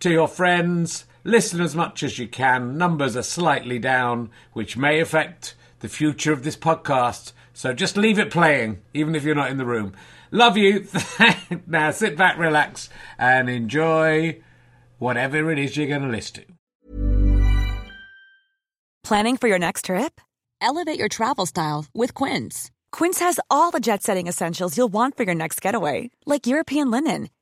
to your friends. Listen as much as you can. Numbers are slightly down, which may affect the future of this podcast. So just leave it playing, even if you're not in the room. Love you. now sit back, relax, and enjoy whatever it is you're going to listen to. Planning for your next trip? Elevate your travel style with Quince. Quince has all the jet setting essentials you'll want for your next getaway, like European linen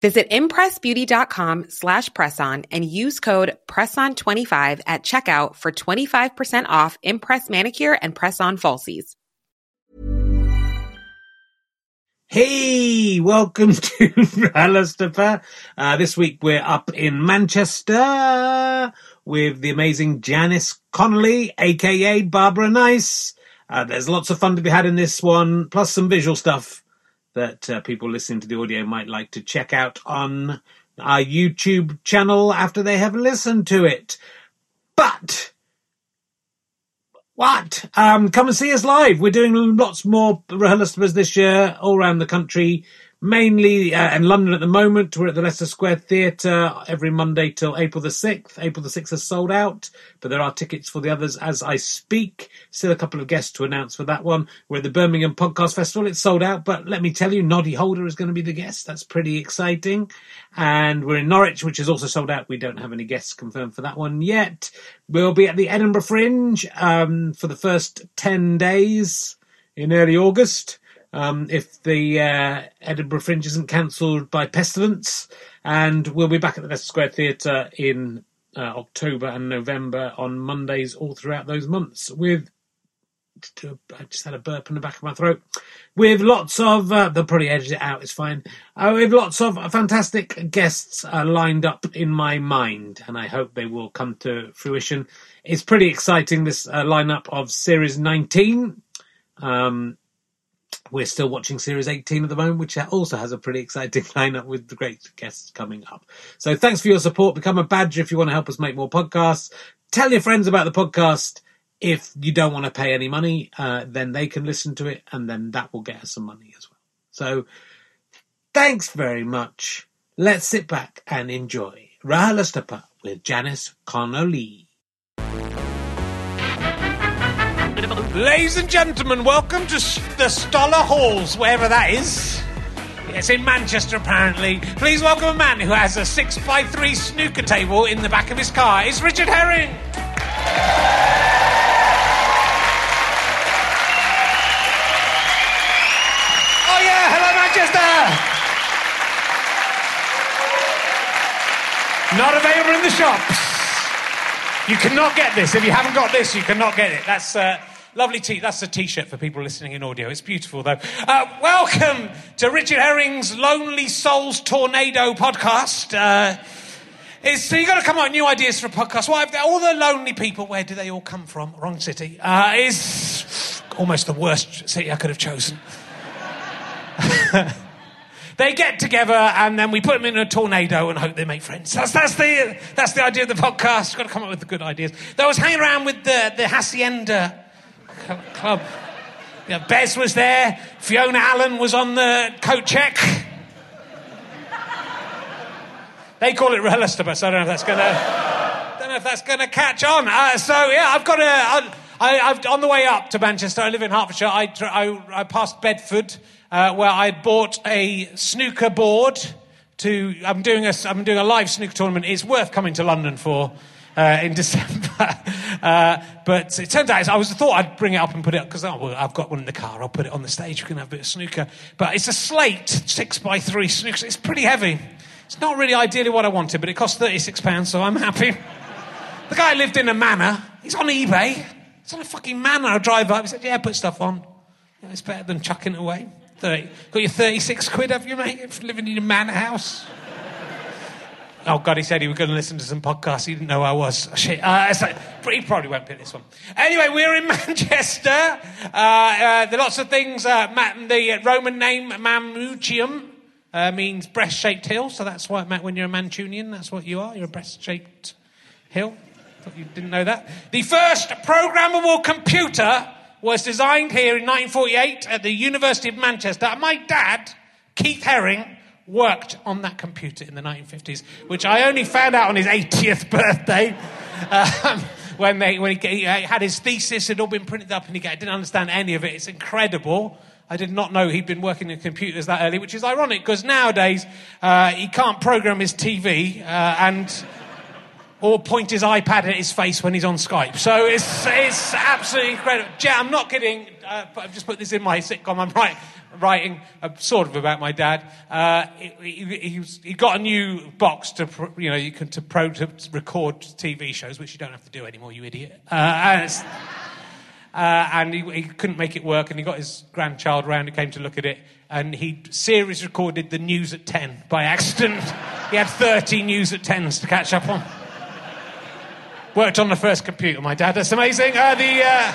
Visit impressbeauty.com slash presson and use code PRESSON25 at checkout for 25% off Impress Manicure and Press-On Falsies. Hey, welcome to RHLSTP. Uh, this week we're up in Manchester with the amazing Janice Connolly, aka Barbara Nice. Uh, there's lots of fun to be had in this one, plus some visual stuff that uh, people listening to the audio might like to check out on our YouTube channel after they have listened to it. But what? Um, come and see us live. We're doing lots more RHLSTPs this year all around the country mainly uh, in London at the moment. We're at the Leicester Square Theatre every Monday till April the 6th. April the 6th is sold out, but there are tickets for the others as I speak. Still a couple of guests to announce for that one. We're at the Birmingham Podcast Festival. It's sold out, but let me tell you, Noddy Holder is going to be the guest. That's pretty exciting. And we're in Norwich, which is also sold out. We don't have any guests confirmed for that one yet. We'll be at the Edinburgh Fringe um, for the first 10 days in early August um, if the uh, Edinburgh Fringe isn't cancelled by pestilence. And we'll be back at the Leicester Square Theatre in uh, October and November on Mondays all throughout those months with. I just had a burp in the back of my throat. With lots of, uh, they'll probably edit it out, it's fine. Uh, with lots of fantastic guests lined up in my mind, and I hope they will come to fruition. It's pretty exciting, this uh, lineup of Series 19. Um, we're still watching Series 18 at the moment, which also has a pretty exciting lineup with the great guests coming up. So thanks for your support. Become a badger if you want to help us make more podcasts. Tell your friends about the podcast. If you don't want to pay any money, uh, then they can listen to it and then that will get us some money as well. So thanks very much. Let's sit back and enjoy RHLSTP with Janice Connolly. Ladies and gentlemen, welcome to the Stoller Halls, wherever that is. It's in Manchester, apparently. Please welcome a man who has a 6x3 snooker table in the back of his car. It's Richard Herring. Oh, yeah, hello, Manchester. Not available in the shops. You cannot get this. If you haven't got this, you cannot get it. That's. Uh, Lovely t. That's a t-shirt for people listening in audio. It's beautiful though. Uh, welcome to Richard Herring's Lonely Souls Tornado podcast. Uh, Is, so you've got to come up with new ideas for a podcast. What well, all the lonely people? Where do they all come from? Wrong city. Uh, is almost the worst city I could have chosen. they get together and then we put them in a tornado and hope they make friends. That's, that's, the, that's the idea of the podcast. You've got to come up with the good ideas. I was hanging around with the, the Hacienda Club. Yeah, Bez was there. Fiona Allen was on the coat check. They call it RHLSTP, I don't know if that's gonna. don't know if that's gonna catch on. Uh, so yeah, I've got a. I, I've, on the way up to Manchester, I live in Hertfordshire. I, I, I passed Bedford, uh, where I bought a snooker board. To I'm doing a I'm doing a live snooker tournament. It's worth coming to London for. Uh, in December. Uh, but it turned out I was thought I'd bring it up and put it up because oh, well, I've got one in the car. I'll put it on the stage. We can have a bit of snooker. But it's a slate six by three snooker. It's pretty heavy. It's not really ideally what I wanted, but it cost £36, so I'm happy. The guy lived in a manor. He's on eBay. It's on a fucking manor. I drive up. He said, Yeah, put stuff on. Yeah, it's better than chucking it away. 30. Got your 36 quid, have you, mate? Living in a manor house. Oh, God, he said he was going to listen to some podcasts. He didn't know I was. Shit. Uh, like, he probably won't pick this one. Anyway, we're in Manchester. Uh, uh, there are lots of things. Uh, the Roman name, Mamucium, uh, means breast-shaped hill, so that's what when you're a Mancunian, that's what you are. You're a breast-shaped hill. Thought you didn't know that. The first programmable computer was designed here in 1948 at the University of Manchester. My dad, Keith Herring, worked on that computer in the 1950s, which I only found out on his 80th birthday. Um, when, they, when he, had his thesis, it had all been printed up, and he didn't understand any of it. It's incredible. I did not know he'd been working in computers that early, which is ironic because nowadays uh, he can't program his TV uh, and or point his iPad at his face when he's on Skype. So it's, it's absolutely incredible. I'm not kidding. Uh, I've just put this in my sitcom. I'm right, writing uh, sort of about my dad. Uh, he, he, he, got a new box to, you know, you can to, pro, to record TV shows, which you don't have to do anymore, you idiot. Uh, uh, and he, he, couldn't make it work, and he got his grandchild round who came to look at it, and he series recorded the news at 10 by accident. he had 30 news at 10s to catch up on. Worked on the first computer, my dad. That's amazing. Uh, the, uh,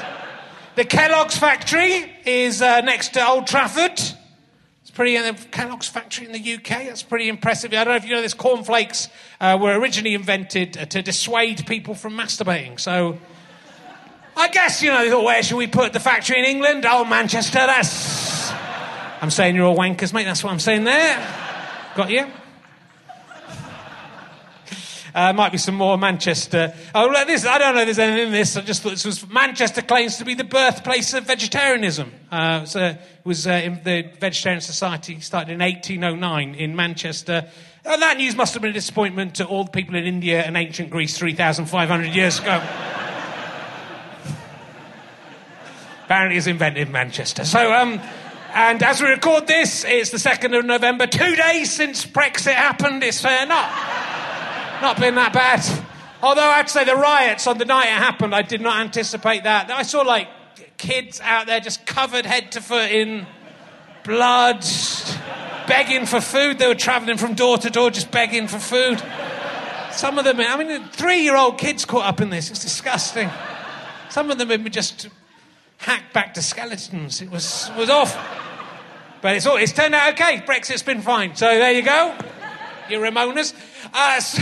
the Kellogg's factory is uh, next to Old Trafford. It's pretty, uh, the Kellogg's factory in the UK, that's pretty impressive. I don't know if you know this, cornflakes uh, were originally invented to dissuade people from masturbating. So I guess, you know, where should we put the factory in England? Oh, Manchester, that's. I'm saying you're all wankers, mate. That's what I'm saying there. Got you? Uh, might be some more Manchester. Oh, this, I don't know if there's anything in this. I just thought this was Manchester claims to be the birthplace of vegetarianism. Uh, so it was uh, in the Vegetarian Society started in 1809 in Manchester. And that news must have been a disappointment to all the people in India and ancient Greece 3,500 years ago. Apparently, it's invented in Manchester. So, um, and as we record this, it's the 2nd of November, two days since Brexit happened. It's fair not, not been that bad. Although I'd say the riots on the night it happened, I did not anticipate that. I saw like kids out there just covered head to foot in blood, begging for food. They were traveling from door to door just begging for food. Some of them, I mean, three year old kids caught up in this. It's disgusting. Some of them were just hacked back to skeletons. It was, was off. But it's, all, it's turned out okay. Brexit's been fine. So there you go. Your Remoaners. Uh, so,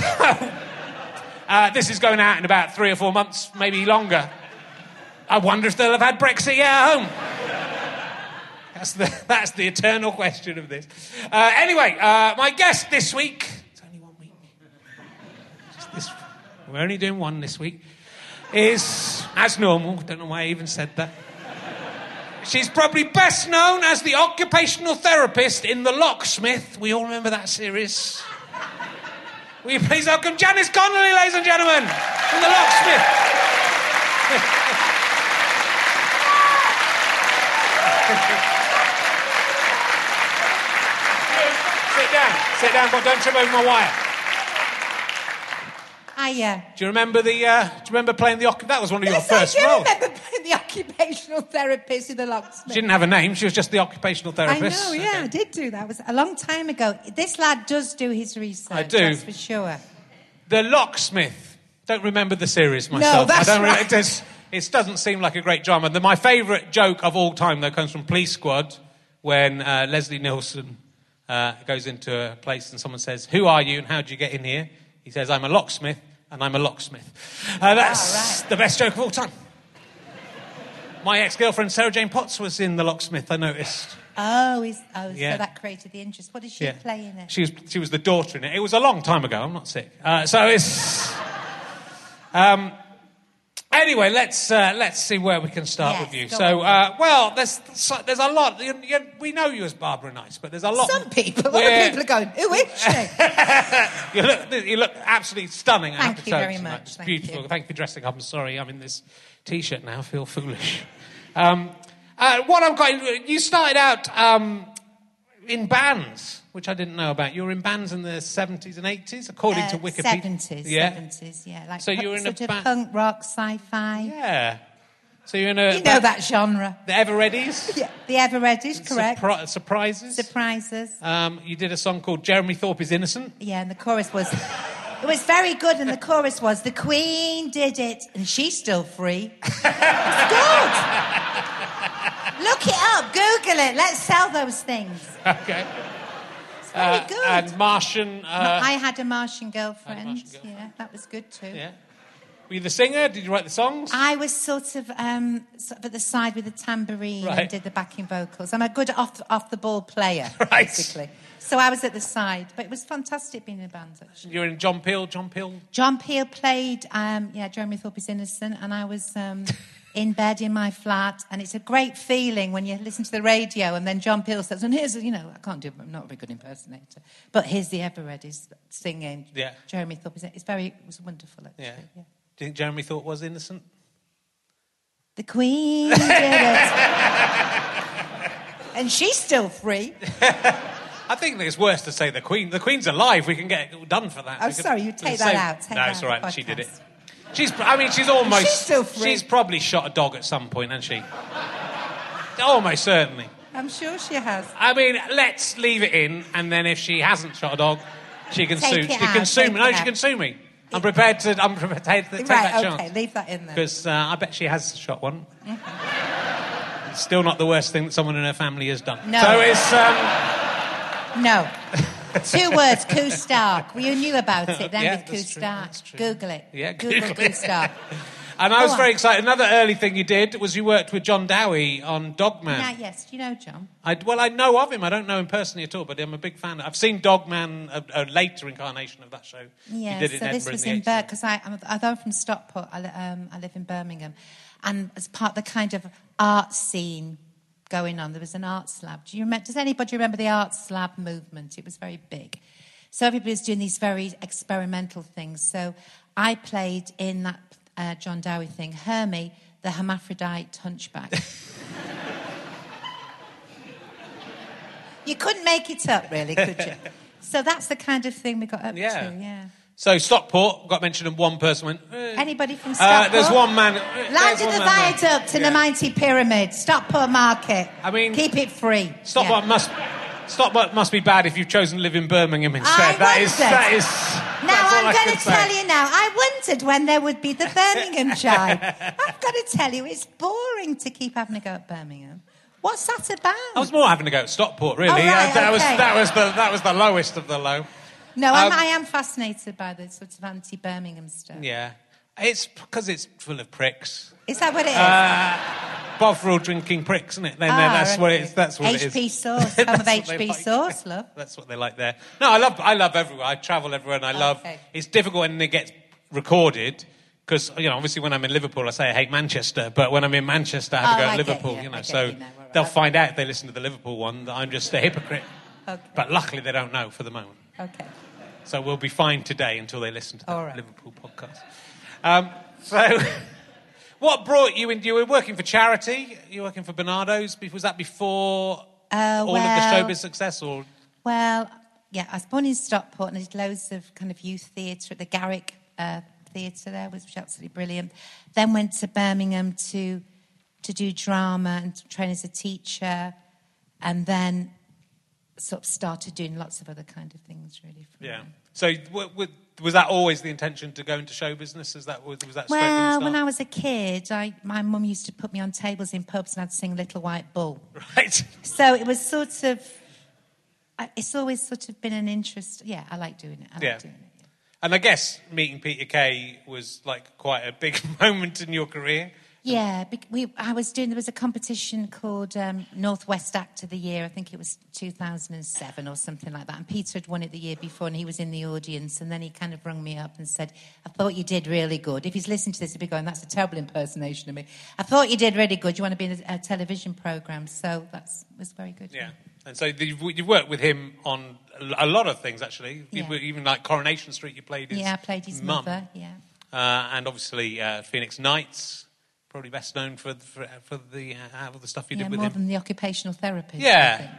uh, this is going out in about three or four months, maybe longer. I wonder if they'll have had Brexit yet at home. That's the, that's the eternal question of this. Uh, anyway, uh, my guest this week. It's only one week. This, we're only doing one this week. Is, as normal, don't know why I even said that. She's probably best known as the occupational therapist in The Locksmith. We all remember that series. Will you please welcome Janice Connolly, ladies and gentlemen, from The Locksmith. sit down, sit down, but don't trip over my wire. Hiya. Do you remember the? Uh, do you remember playing the? That was one of yes, your first I do roles. remember playing the occupational therapist in the locksmith. She didn't have a name. She was just the occupational therapist. I know. Yeah, okay. I did do that. It was a long time ago. This lad does do his research. I do. That's for sure. The Locksmith. Don't remember the series myself. No, that's I don't really, it, does, it doesn't seem like a great drama. The, my favourite joke of all time, though, comes from Police Squad when uh, Leslie Nielsen uh, goes into a place and someone says, Who are you and how did you get in here? He says, I'm a locksmith and I'm a locksmith. Uh, that's right. the best joke of all time. My ex girlfriend Sarah Jane Potts was in The Locksmith, I noticed. Oh, is, oh Yeah. so that created the interest. What did she play in it? She was, she was the daughter in it. It was a long time ago. I'm not sick. Uh, so it's. Um, anyway, let's uh, let's see where we can start Yes, with you. So, uh, well, there's there's a lot. You, you, we know you as Barbara Nice, but there's a lot. Some people, where- people are going, who is she? you look, you look absolutely stunning. Thank you very tonight. much, It's thank beautiful. you. Thank you for dressing up. I'm sorry, I'm in this t-shirt now. I feel foolish. Um, uh, what I've got, you started out um, in bands, which I didn't know about. You were in bands in the 70s and 80s, according to Uh, Wikipedia. 70s, Yeah. 70s, yeah. Like So you were in a sort of punk rock, sci-fi. Yeah. So you're in a You know that genre. the Evereadys. Yeah. The Evereadys, correct. Surpri- surprises. Surprises. um, you did a song called Jeremy Thorpe is Innocent. Yeah, and the chorus was, it was very good, and the chorus was, the Queen did it, and she's still free. it's good. Look it up, Google it. Let's sell those things. Okay. Very Uh, good. and Martian. Uh, I had a Martian girlfriend. Martian girlfriend. Yeah, that was good too. yeah. Were you the singer? Did you write the songs? I was sort of, um, sort of at the side with the tambourine Right. and did the backing vocals. I'm a good off off the ball player, Right. basically. So I was at the side, but it was fantastic being in a band. Actually. You're in John Peel. John Peel. John Peel played, um, yeah, Jeremy Thorpe is innocent, and I was um, in bed in my flat, and it's a great feeling when you listen to the radio, and then John Peel says, and here's, you know, I can't do, I'm not a very good impersonator, but here's the Evereadys singing. Yeah. Jeremy Thorpe is, it's very, it was wonderful actually. Yeah. yeah. Do you think Jeremy Thorpe was innocent? The Queen did it. and she's still free. I think it's worse to say the Queen. The Queen's alive. We can get it done for that. Oh, We can- sorry, you take that say- out, take no, that it's all right. She did it. She's. I mean, she's almost. She's still free. She's probably shot a dog at some point, hasn't she? Almost certainly. I'm sure she has. I mean, let's leave it in, and then if she hasn't shot a dog, she can Take sue. She can sue me. No, she can sue me. I'm prepared to. I'm prepared to take right, that okay, chance. Okay, leave that in there. Because uh, I bet she has shot one. Mm-hmm. It's still not the worst thing that someone in her family has done. No. So it's. Um, No. Two words, Koo Stark. Well, you knew about it then Yeah, with Koo Stark. Google it. Yeah, Google Google Koo. Stark. and I was very excited. Another early thing you did was you worked with John Dowie on Dogman. Yeah, yes, do you know John? I, well, I know of him. I don't know him personally at all, but I'm a big fan. I've seen Dogman, a, a later incarnation of that show. Yeah, did it so this was in, in the 80s. Birmingham, because I'm, although I'm from Stockport, I, um, I live in Birmingham. And as part of the kind of art scene going on, there was an arts lab. Do you remember, does anybody remember the arts lab movement? It was very big. So everybody was doing these very experimental things. So I played in that uh, John Dowie thing, Hermie, the hermaphrodite hunchback. you couldn't make it up, really, could you? So that's the kind of thing we got up Yeah. to, yeah. So Stockport got mentioned, and one person went. eh. Anybody from Uh, Stockport? there's one man. eh, Land of the viaduct and Yeah. the mighty pyramid. Stockport Market. I mean- keep it free. Stockport Yeah. must. Stockport must be bad if you've chosen to live in Birmingham instead. I that is. That is. Now I'm going to say. tell you now. I wondered when there would be the Birmingham child. I've got to tell you, it's boring to keep having to go at Birmingham. What's that about? I was more having to go at Stockport, really. Oh, right, Uh, that was that was the that was the lowest of the low. No, I'm, um, I am fascinated by the sort of anti-Birmingham stuff. Yeah, it's because it's full of pricks. Is that what it is? Uh, Bovril drinking pricks, isn't it? Then Ah, that's what it's. That's what it is. HP sauce. Some of HP like. sauce, love. That's what they like there. No, I love I love everywhere. I travel everywhere, and I love. Okay. It's difficult when it gets recorded. Because you know, obviously, when I'm in Liverpool, I say I hate Manchester, but when I'm in Manchester, I have to Oh, go to Liverpool. you, You know, I so you now, all right. they'll find out if they listen to the Liverpool one that I'm just a hypocrite. Okay. But luckily, they don't know for the moment. Okay. So we'll be fine today until they listen to the right. Liverpool podcast. Um, so, what brought you into? You were working for charity. You were working for Barnardo's. Was that before Uh, all well- of the showbiz success, or Well, yeah, I was born in Stockport and I did loads of kind of youth theatre at the Garrick uh, Theatre there, which was absolutely brilliant. Then went to Birmingham to to do drama and to train as a teacher, and then sort of started doing lots of other kind of things really. From yeah? there. So, w- w- was that always the intention to go into show business? Is that was, was that straight from the Well, when I was a kid, I, my mum used to put me on tables in pubs and I'd sing Little White Bull. right? So it was sort of, it's always sort of been an interest. Yeah, I like doing it. I like Yeah. doing it. yeah. And I guess meeting Peter Kay was like quite a big moment in your career. Yeah, we, I was doing, there was a competition called um, Northwest Act of the Year. I think it was 2007 or something like that. And Peter had won it the year before and he was in the audience. And then he kind of rung me up and said, I thought you did really good. If he's listening to this, he'd be going, that's a terrible impersonation of me. I thought you did really good. You want to be in a, a television programme. So that was very good. Yeah. And so you've, you've worked with him on a lot of things, actually. Yeah. Even like Coronation Street, you played his Yeah, I played his mum. mother. Yeah. Uh, and obviously uh, Phoenix Nights, probably best known for for, for the uh, out of the stuff you yeah, did with him. more him. than the occupational therapist. Yeah.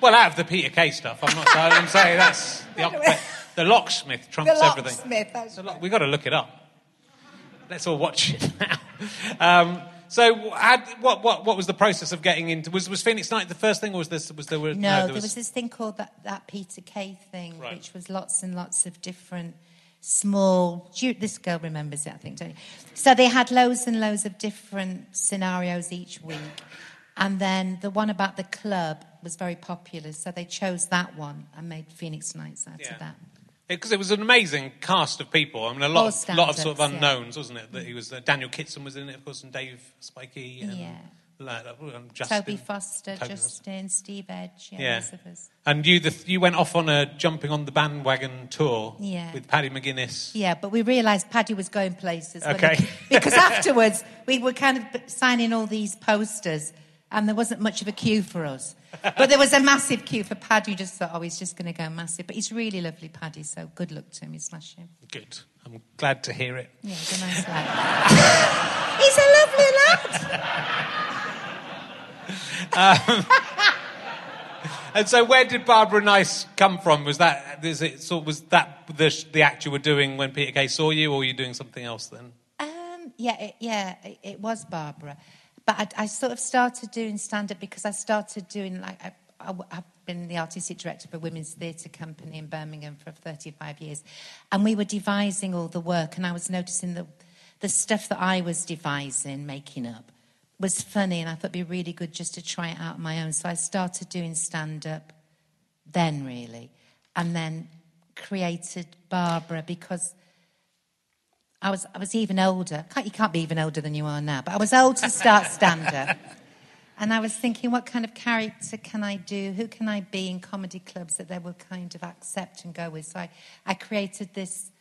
Well, out of the Peter Kay stuff, I'm not. I'm saying that's the, occupa- the locksmith trumps The everything. locksmith, that's The lock- We've got to look it up. Let's all watch it now. Um, so, had, what, what, what was the process of getting into? Was, was Phoenix Night the first thing, or was this was there? Were, No, there was... this thing called that, that Peter Kay thing, Right. which was lots and lots of different small. This girl remembers it, I think, don't you? So they had loads and loads of different scenarios each week. And then the one about the club was very popular, so they chose that one and made Phoenix Nights out Yeah. of that. Because it was an amazing cast of people. I mean, a lot, of, lot of sort of stand-ups, yeah. unknowns, wasn't it? That he was uh, Daniel Kitson was in it, of course, and Dave Spikey, and Yeah. Like, um, Justin. Toby Foster, Toby Foster. Justin, Steve Edge, yeah, Yeah. of us. And you, the, you went off on a jumping on the bandwagon tour Yeah. with Paddy McGuinness. Yeah, but we realised Paddy was going places. Okay. he- because afterwards, we were kind of signing all these posters, and there wasn't much of a queue for us. But there was a massive queue for Paddy. We just thought, oh, he's just going to go massive. But he's really lovely, Paddy, so good luck to him. He's smashing. Good. I'm glad to hear it. Yeah, he's a nice lad. he's a lovely lad. And so, where did Barbara Nice come from? Was that is it sort was that the the act you were doing when Peter Kay saw you, or were you doing something else then? Um, yeah, it, yeah, it, it was Barbara. But I, I sort of started doing stand up because I started doing like I, I, have been the artistic director for a women's theatre company in Birmingham for 35 years, and we were devising all the work, and I was noticing that the stuff that I was devising, making up, was funny, and I thought it'd be really good just to try it out on my own. So I started doing stand up then, really, and then created Barbara because. I was, I was even older. Can't, you can't be even older than you are now, but I was old to start stand up. and I was thinking, what kind of character can I do? Who can I be in comedy clubs that they will kind of accept and go with? So I, I created this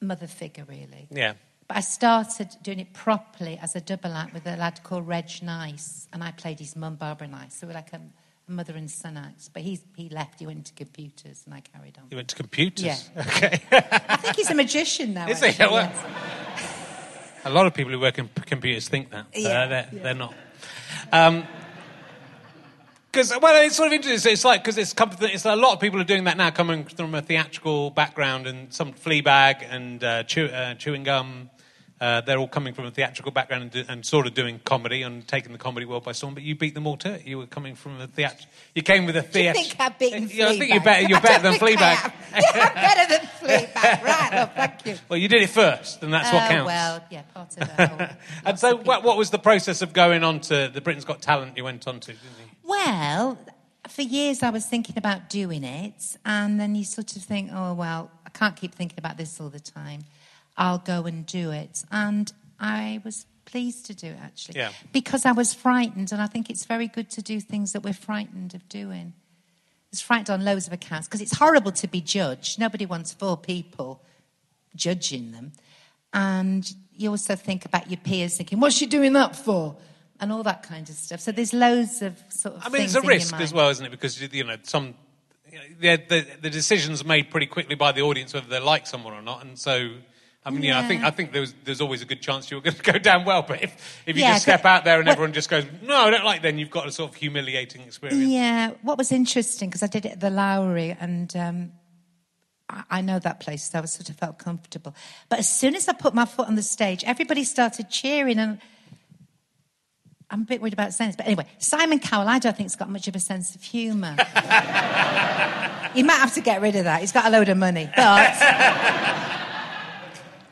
mother figure, really. Yeah. But I started doing it properly as a double act with a lad called Reg Nice, and I played his mum, Barbara Nice. So we're like a, a mother and son act. But he's, he left, he went into computers, and I carried on. You went to computers. Yeah. Okay. I think he's a magician now. Is he? actually, Well- yes. A lot of people who work in computers think that. Yeah, they're, yeah. they're not. Because well, it's sort of interesting. It's like because it's, it's a lot of people are doing that now, coming from a theatrical background, and some Fleabag and uh, chew, uh, chewing gum. Uh, they're all coming from a theatrical background and, and sort of doing comedy and taking the comedy world by storm. But you beat them all to it. You were coming from a theatre. You came with a Do you theatre. think I've beaten Yeah, I think you're better. You're better than Fleabag. Yeah, I'm better than Fleabag. Right, well, thank you. Well, you did it first, and that's what Oh, counts. well, yeah, part of whole. and so, what, what was the process of going on to the Britain's Got Talent? You went on to, didn't you? Well, for years I was thinking about doing it, and then you sort of think, oh, well, I can't keep thinking about this all the time. I'll go and do it. And I was pleased to do it, actually. Yeah. Because I was frightened, and I think it's very good to do things that we're frightened of doing. I was frightened on loads of accounts because it's horrible to be judged. Nobody wants four people judging them. And you also think about your peers thinking, what's she doing that for? And all that kind of stuff. So there's loads of sort of I mean, it's a risk as well, isn't it? Because you know, some you know, the, the the decision's made pretty quickly by the audience whether they like someone or not, and so. I mean, you know, I think I think there's there's always a good chance you're going to go down well. But if if you Yeah, just step out there and what- everyone just goes, no, I don't like, then you've got a sort of humiliating experience. Yeah, what was interesting because I did it at the Lowry, and um, I, I know that place, so I sort of felt comfortable. But as soon as I put my foot on the stage, everybody started cheering, and I'm a bit worried about saying this, but anyway, Simon Cowell, I don't think, has got much of a sense of humour. he might have to get rid of that. He's got a load of money. But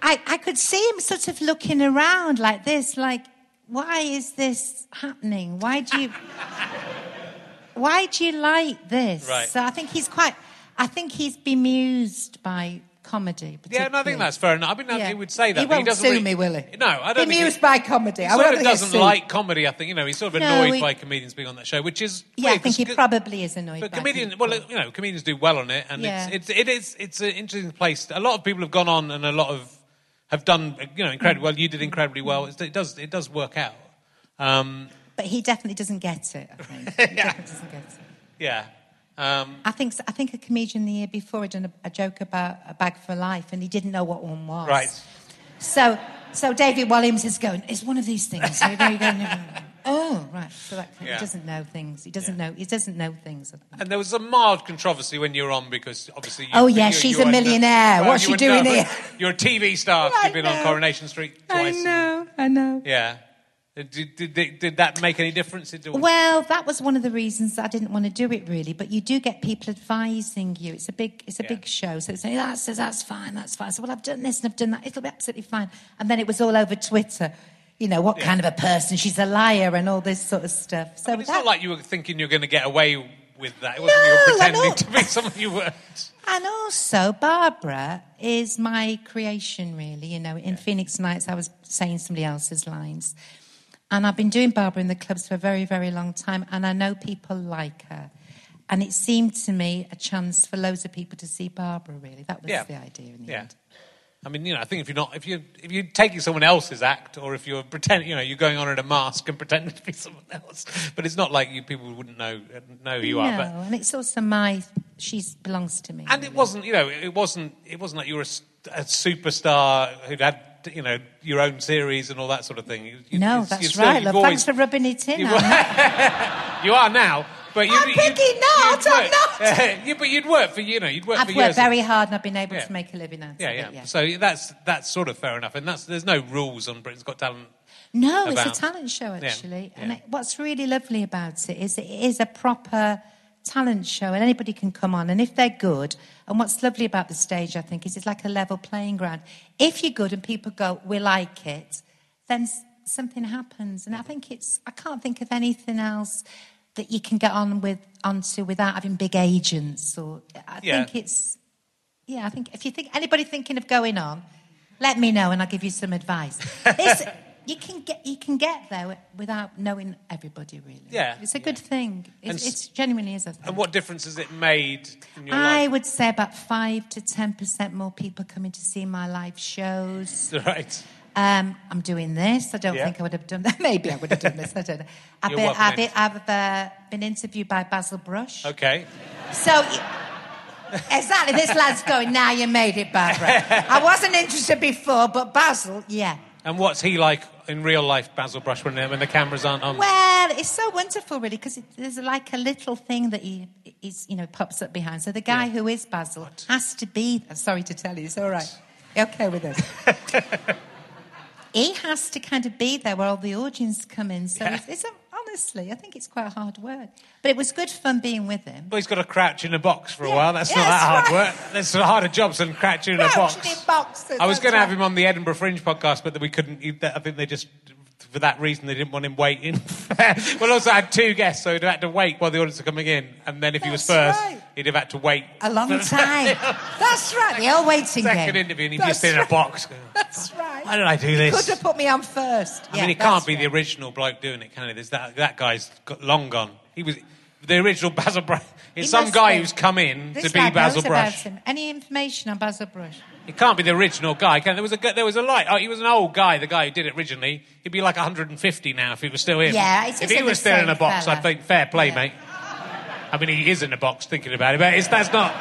I, I could see him sort of looking around like this, like, why is this happening? Why do you. Why do you like this? Right. So I think he's quite. I think he's bemused by comedy. Yeah, no, I think that's fair enough. I mean, Yeah. he would say that. He but won't doesn't sue really- me, will he? No, I don't think Bemused he, by comedy. He I sort of doesn't like comedy. I think you know he's sort of No, annoyed he- by comedians being on that show, which is Yeah, I think he probably is annoyed. But by comedians, people. well, you know, comedians do well on it, and Yeah. it's, it's it is it's an interesting place. A lot of people have gone on, and a lot of have done you know incredibly well. You did incredibly well. It does it does work out. Um, But he definitely doesn't get it. I think. He definitely doesn't get it. yeah. Um, I think I think a comedian the year before had done a, a joke about a bag for life, and he didn't know what one was. right. So so David Walliams is going. It's one of these things. So there you go. Oh, right. So that, Yeah. he doesn't know things. He doesn't know. He doesn't know things. And there was a mild controversy when you were on because obviously. You, Oh, yeah, you- she's you a were- millionaire. Well, What's you she were- doing here? You're a TV star. I You've been on know. Coronation Street twice. I and- know. I know. yeah. Did, did, did, did that make any difference? Did- Well, that was one of the reasons I didn't want to do it really. But you do get people advising you. It's a big, it's a Yeah. big show. So it's saying that's that's fine, that's fine. So well, I've done this and I've done that. It'll be absolutely fine. And then it was all over Twitter. You know what Yeah. kind of a person? She's a liar and all this sort of stuff. So I mean, it's that- not like you were thinking you're going to get away with that. It wasn't you No, were pretending to be someone you weren't. And also, Barbara is my creation, really. You know, in Phoenix Nights, I was saying somebody else's lines. And I've been doing Barbara in the clubs for a very, very long time, and I know people like her. And it seemed to me a chance for loads of people to see Barbara, really. That was Yeah. the idea in the Yeah. end. I mean, you know, I think if you're not, if you if you're taking someone else's act, or if you're pretending, you know, you're going on in a mask and pretending to be someone else, but it's not like you people wouldn't know know who you no, are. But and it's also my, she belongs to me. and it wasn't, you know, it wasn't it wasn't like you were a superstar who'd had, you know, your own series and all that sort of thing. You- No, you- that's you're still- right. you've always- thanks for rubbing it in. you- you are now, but you, I'm picking not, I'm not. yeah, but you'd work for you know, you'd work I've for worked years. very hard and I've been able Yeah. to make a living out yeah, of yeah, it. So that's that's sort of fair enough, and that's there's no rules on Britain's Got Talent. No, about- it's a talent show actually. yeah. And it, what's really lovely about it is it is a proper talent show and anybody can come on and if they're good and what's lovely about the stage I think is it's like a level playing ground. If you're good and people go we like it, then something happens and I mm-hmm. think it's I can't think of anything else that you can get on with onto without having big agents or I Yeah. think it's yeah, I think if you think anybody thinking of going on, let me know and I'll give you some advice. It's, you can get you can get there without knowing everybody really. Yeah, it's a good thing. It's, it's genuinely is a thing. And what difference has it made in your I life? would say about five to ten percent more people coming to see my live shows. Right. Um, I'm doing this. I don't Yeah. think I would have done that. Maybe I would have done this. I don't know. I've You're been, I've, been, I've uh, been interviewed by Basil Brush. Okay. So, exactly, this lad's going, now you made it, Barbara. I wasn't interested before, but Basil, yeah. And what's he like in real life, Basil Brush, when, when the cameras aren't on? Well, it's so wonderful, really, because there's like a little thing that he, he's, you know, pops up behind. So the guy Yeah. who is Basil has to be. Sorry to tell you, it's all right. You okay with this? He has to kind of be there where all the audience come in. So Yeah. it's, it's a, honestly, I think it's quite hard work, but it was good fun being with him. Well, he's got to crouch in a box for a Yeah. while. That's Yeah, not that that's hard right. work. That's a harder job than crouching in a Crouching box. in boxes, I was going to have him on the Edinburgh Fringe podcast, but we couldn't. I think they just, for that reason, they didn't want him waiting. well, also, I had two guests, so he'd have had to wait while the audience were coming in. And then if he was first, right. he'd have had to wait. A long time. That's right. The old waiting Second game. interview, and That's just in a right. box. That's right. Why did I do this? Could have put me on first. I mean, he can't be the original bloke doing it, can he? There's that, that guy's got long gone. He was the original Basil Brush. It's some guy who's come in to be Basil Brush. Any information on Basil Brush? It can't be the original guy. Can there was a there was a light. Oh, he was an old guy. The guy who did it originally. He'd be like 150 now if he was still in. Yeah, if he was still in a box, fella. I think fair play, Yeah. mate. I mean, he is in a box thinking about it, but it's, that's not.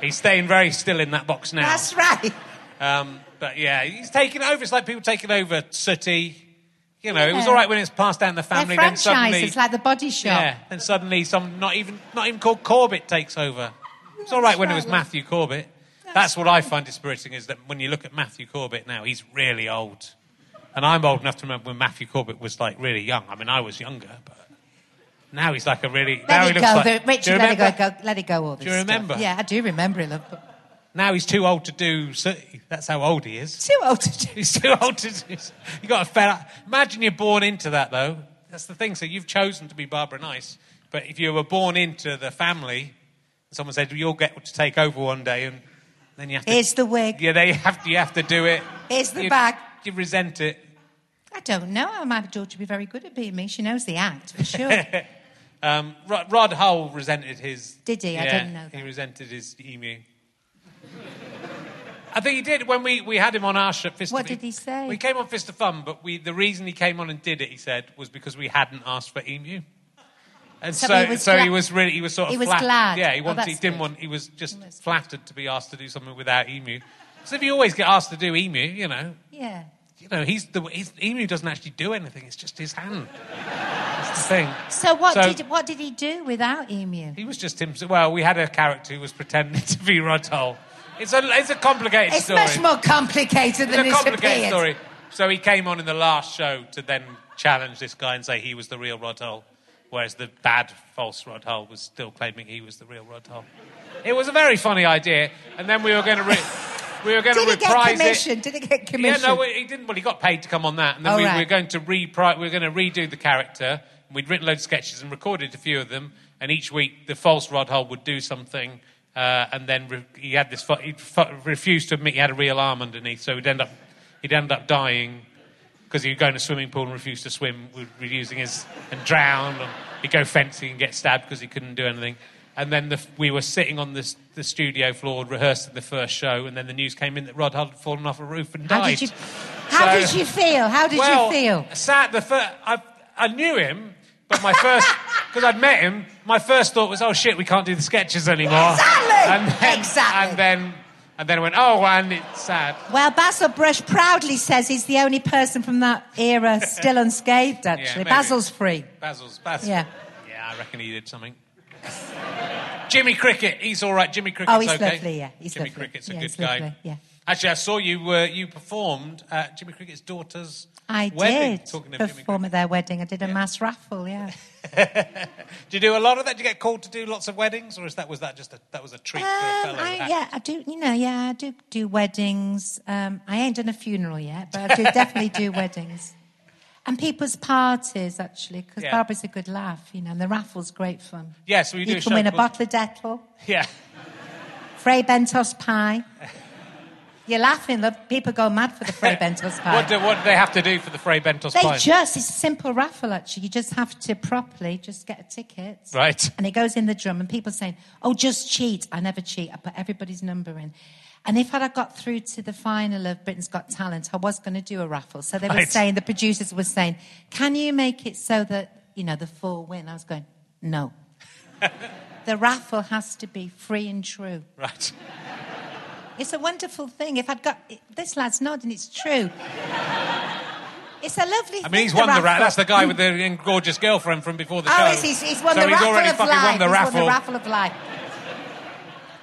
He's staying very still in that box now. That's right. Um, but yeah, he's taking over. It's like people taking over Sooty. You know, it was all right when it's passed down the family. They're Then suddenly, like the Body Shop. yeah, then suddenly some not even not even called Corbett takes over. It's all right when it was. Matthew Corbett. That's what I find dispiriting is that when you look at Matthew Corbett now, he's really old. And I'm old enough to remember when Matthew Corbett was like really young. I mean, I was younger, but now he's like a really. now Let he it looks go, like, Richard. Let it go, go. Let it go. All this Do you stuff. remember? Yeah, I do remember it. Now he's too old to do. That's how old he is. Too old to do. He's too old to do. You got to fed up. Imagine you're born into that though. That's the thing. So you've chosen to be Barbara Nice, but if you were born into the family, someone said you'll get to take over one day, and then you have to. Here's the wig. Yeah, they have. You have to do it. Here's the you, bag. You resent it. I don't know. I My George would be very good at being me. She knows the act for sure. Um, Rod, Rod Hull resented his. Did he? I yeah, didn't know that. He resented his emu. I think he did when we, we had him on our show. Fist What of- did he say? We came on Fist of Fun, but we, the reason he came on and did it, he said, was because we hadn't asked for emu. And so, So so, he was he gla- was really, he was sort of he was flat- glad. Yeah, he Oh, he didn't good. want, he was just flattered to be asked to do something without emu. So if you always get asked to do emu, you know, yeah. you know, he's the he's, emu doesn't actually do anything. It's just his hand. That's the thing. So what So- did what did he do without Emu? He was just him. Well, we had a character who was pretending to be Rod Hull. It's a, it's a complicated It's story. much more complicated than it's a complicated story. So he came on in the last show to then challenge this guy and say he was the real Rod Hull, whereas the bad, false Rod Hull was still claiming he was the real Rod Hull. It was a very funny idea, and then we were going to re- we were going Did to he get reprise it. commission? Did he get commissioned? Yeah, no, he didn't. Well, he got paid to come on that, and then Oh, we, right. we were going to repri- we were going to redo the character. And we'd written loads of sketches and recorded a few of them, and each week the false Rod Hull would do something, uh, and then re- he had this. Fu- he fu- refused to admit he had a real arm underneath, so he'd end up he'd end up dying because he'd go in a swimming pool and refuse to swim, using his and drown, and he'd go fencing and get stabbed because he couldn't do anything. And then the, we were sitting on the, the studio floor rehearsing the first show, and then the news came in that Rod Hull had fallen off a roof and died. How did you? How So- did you feel? How did well, you feel? Sad. The fir- I, I knew him, but my first because I'd met him, my first thought was, "Oh shit, we can't do the sketches anymore." Exactly! And then, Exactly. And then, and then went, "Oh, and it's sad." Well, Basil Brush proudly says he's the only person from that era still unscathed. Actually, maybe. Basil's free. Basil's Basil. Yeah. Yeah, I reckon he did something. Jimmy Cricket, he's all right. Jimmy Cricket's Oh, he's okay. lovely, yeah, he's Jimmy lovely. Cricket's a Yeah, good guy. lovely, yeah. Actually, I saw you. Uh, you performed at Jimmy Cricket's daughter's I wedding. did Talking of Jimmy perform at their wedding. I did a mass raffle. Yeah. Do you do a lot of that? Do you get called to do lots of weddings, or is that was that just a that was a treat for a Um, fellow? I, yeah, I do. You know, yeah, I do do weddings. Um, I ain't done a funeral yet, but I do definitely do weddings and people's parties actually, because Yeah. Barbara's a good laugh. You know, and the raffle's great fun. Yeah, so we do You a can win a bottle of Dettol, Yeah. Fray Bentos pie. You're laughing. People go mad for the Fray Bentos pie. What do, what do they have to do for the Fray Bentos They pie? just, it's a simple raffle actually. You just have to properly just get a ticket. Right. And it goes in the drum and people saying, oh, just cheat. I never cheat. I put everybody's number in. And if I'd have got through to the final of Britain's Got Talent, I was going to do a raffle. So they were Right. saying, the producers were saying, can you make it so that, you know, the full win? I was going, no. the raffle has to be free and true. Right. It's a wonderful thing. If I'd got, this lad's nodding, it's true. It's a lovely I mean, he's won the raffle. That's the guy with the gorgeous girlfriend from before the oh, show. Oh, he's, he's, won so the he's raffle already of fucking life. won the he's raffle. won the raffle of life.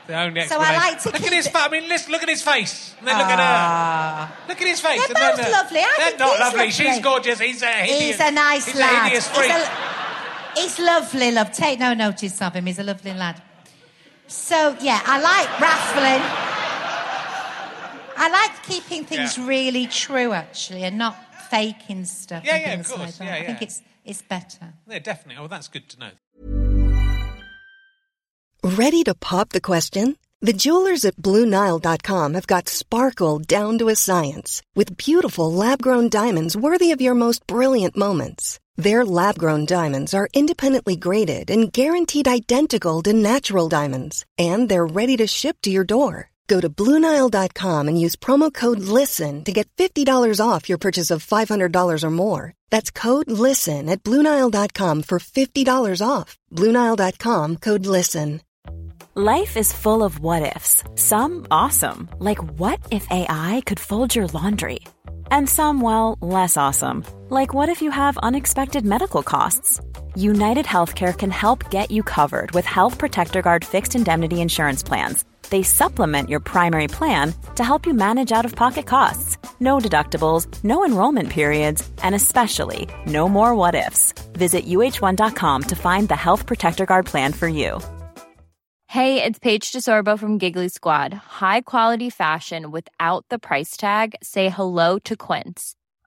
The only So I like to look at his. it- Fa- I mean, listen, look at his face. And then look at her. Ah. Look at his face. They're and then, both uh, lovely. I they're think not lovely. lovely. She's gorgeous. He's a hideous. He's a nice he's lad. a hideous freak. He's, a, he's lovely, love. Take no notice of him. He's a lovely lad. So, yeah, I like raffling. I like keeping things Yeah. really true, actually, and not faking stuff Yeah, yeah, of things like course. that. Yeah, I think it's, it's better. Yeah, definitely. Oh, that's good to know. Ready to pop the question? The jewelers at BlueNile.com have got sparkle down to a science with beautiful lab grown diamonds worthy of your most brilliant moments. Their lab grown diamonds are independently graded and guaranteed identical to natural diamonds, and they're ready to ship to your door. Go to BlueNile.com and use promo code LISTEN to get $50 off your purchase of $500 or more. That's code LISTEN at BlueNile.com for $50 off. BlueNile.com code LISTEN. Life is full of what ifs. Some awesome, like what if AI could fold your laundry? And some, well, less awesome, like what if you have unexpected medical costs? United Healthcare can help get you covered with Health Protector Guard fixed indemnity insurance plans. They supplement your primary plan to help you manage out of pocket costs. No deductibles, no enrollment periods, and especially no more what ifs. Visit uh1.com to find the Health Protector Guard plan for you. Hey, it's Paige DeSorbo from Giggly Squad. High quality fashion without the price tag? Say hello to Quince.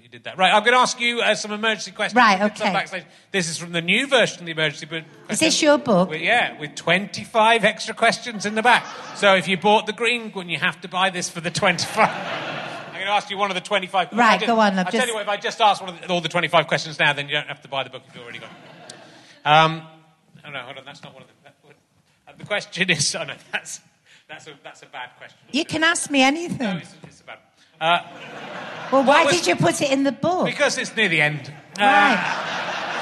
You did that. Right, I'm going to ask you uh, some emergency questions. Right, We did some okay. This is from the new version of the emergency book. Is this your book? With- yeah, with 25 extra questions in the back. So if you bought the green one, you have to buy this for the 25. I'm going to ask you one of the 25. Right, just- go on, I'll just... tell you what, if I just ask one of the, all the 25 questions now, then you don't have to buy the book if you've already got it. Um, oh, no, hold on, that's not one of the... That, uh, the question is... Oh, no, that's, that's, a, that's a bad question. You can ask me anything. No, it's, it's a bad uh, Well, why was- did you put it in the book? Because it's near the end. Uh,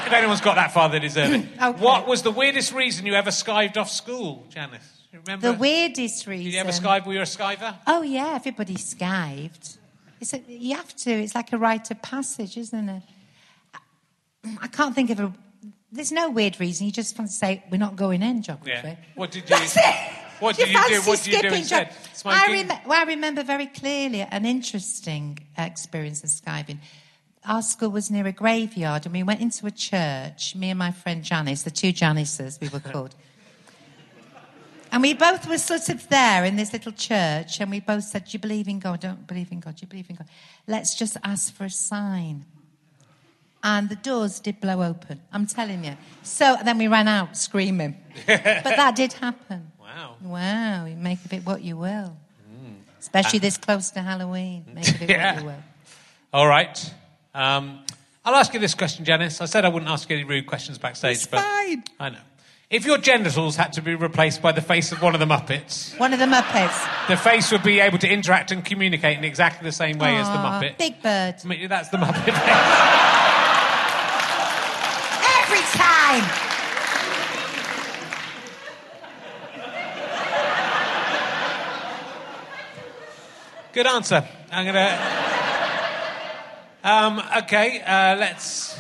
If anyone's got that far, they deserve it. Okay. What was the weirdest reason you ever skived off school, Janice? You remember? The weirdest reason. Did you ever skive? Were you a skiver? Oh yeah, everybody skived. It's a, you have to. It's like a rite of passage, isn't it? I can't think of a. There's no weird reason. You just want to say we're not going in geography. Yeah. What did you? That's it. What did you fancy do? What did you do skipping instead? I, rem- well, I remember very clearly an interesting experience of skiving. Our school was near a graveyard, and we went into a church. Me and my friend Janice, the two Janices, we were called. And we both were sort of there in this little church, and we both said, Do you believe in God? Don't believe in God. Do you believe in God? Let's just ask for a sign. And the doors did blow open. I'm telling you. So then we ran out screaming. but that did happen. Wow. Wow. You make of it what you will. Especially this close to Halloween. Make of it Yeah. what you will. All right. Um, I'll ask you this question, Janice. I said I wouldn't ask you any rude questions backstage, It's but fine. I know. If your genitals had to be replaced by the face of one of the Muppets, One of the Muppets. the face would be able to interact and communicate in exactly the same way as the Muppet. Big Bird. I mean, That's the Muppet face. Every time. Good answer. I'm gonna. Um, okay, uh, let's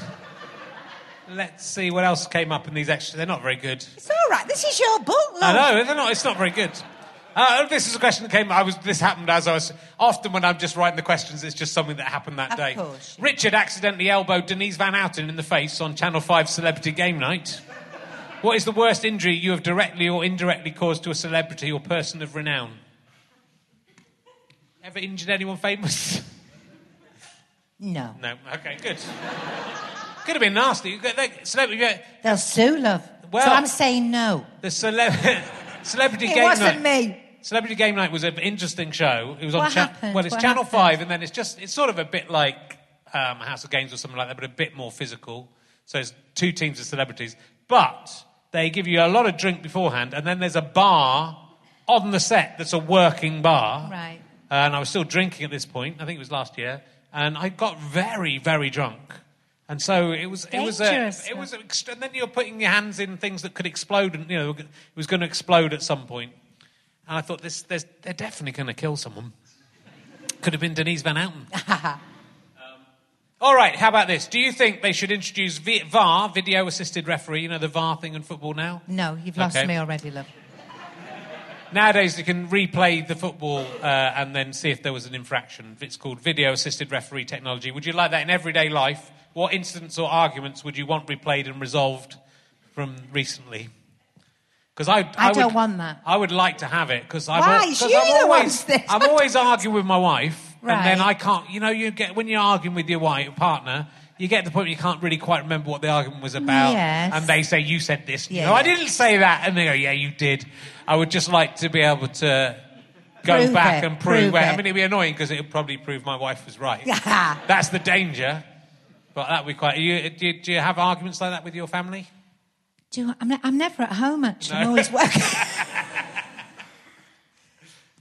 let's see what else came up in these extras. They're not very good. It's all right. This is your book, love. I know they're not. It's not very good. Uh, this is a question that came. I was. This happened as I was. Often when I'm just writing the questions, it's just something that happened that Of day. course. Richard accidentally elbowed Denise Van Outen in the face on Channel 5 Celebrity Game Night. What is the worst injury you have directly or indirectly caused to a celebrity or person of renown? Ever injured anyone famous? No. No. Okay, good. Could have been nasty. They- Celebrity, yeah, They'll sue, love. Well- so I'm saying no. the cele- celebrity It game wasn't night. me. Celebrity Game Night was an interesting show. It was on What cha- happened? well, it's What Channel happened? Five, and then it's just it's sort of a bit like um, House of Games or something like that, but a bit more physical. So it's two teams of celebrities, but they give you a lot of drink beforehand, and then there's a bar on the set that's a working bar. Right. And I was still drinking at this point. I think it was last year, and I got very, very drunk. And so it was, it was, a, it was, a, and then you're putting your hands in things that could explode, and you know, it was going to explode at some point. And I thought, this, there's, they're definitely going to kill someone. Could have been Denise Van Outen. um, all right, how about this? Do you think they should introduce VAR, video assisted referee, you know, the VAR thing in football now? No, you've lost Okay. me already, love. Nowadays, you can replay the football uh, and then see if there was an infraction. It's called video assisted referee technology. Would you like that in everyday life? What incidents or arguments would you want replayed and resolved from recently? Because I, I would, don't want that. I would like to have it because I'm, Why? al- 'cause I'm always. I'm always arguing with my wife, and then I can't. You know, you get when you're arguing with your wife partner. You get to the point where you can't really quite remember what the argument was about, Yes. and they say you said this. Yeah, I didn't say that, and they go, yeah, you did. I would just like to be able to go Prove back it, and prove, prove it. I mean, it'd be annoying because it would probably prove my wife was right. That's the danger. But that would be quite. You, do, you, do you have arguments like that with your family? Do I'm, ne- I'm never at home, actually. I'm always working.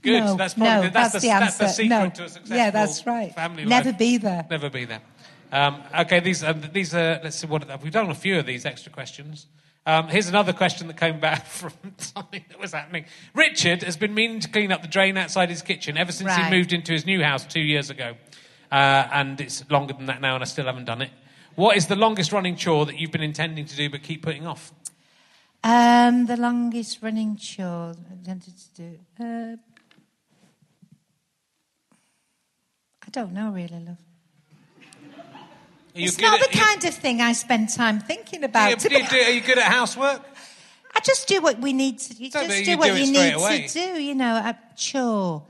Good. No, that's probably no, the, that's, that's the, the that's the secret No. to a successful Yeah, that's right. family Never life. be there. Never be there. Um, okay, these are, these are, let's see what, we've done a few of these extra questions. Um, here's another question that came back from something that was happening. Richard has been meaning to clean up the drain outside his kitchen ever since Right. he moved into his new house two years ago. Uh, and it's longer than that now, and I still haven't done it. What is the longest running chore that you've been intending to do but keep putting off? Um, the longest running chore I intended to do. Uh, I don't know, really, love. You It's not at- the you- kind of thing I spend time thinking do about. you- do you do- are you good at housework? I just do what we need to. You So, just you do what you need away. to do. You know, a chore.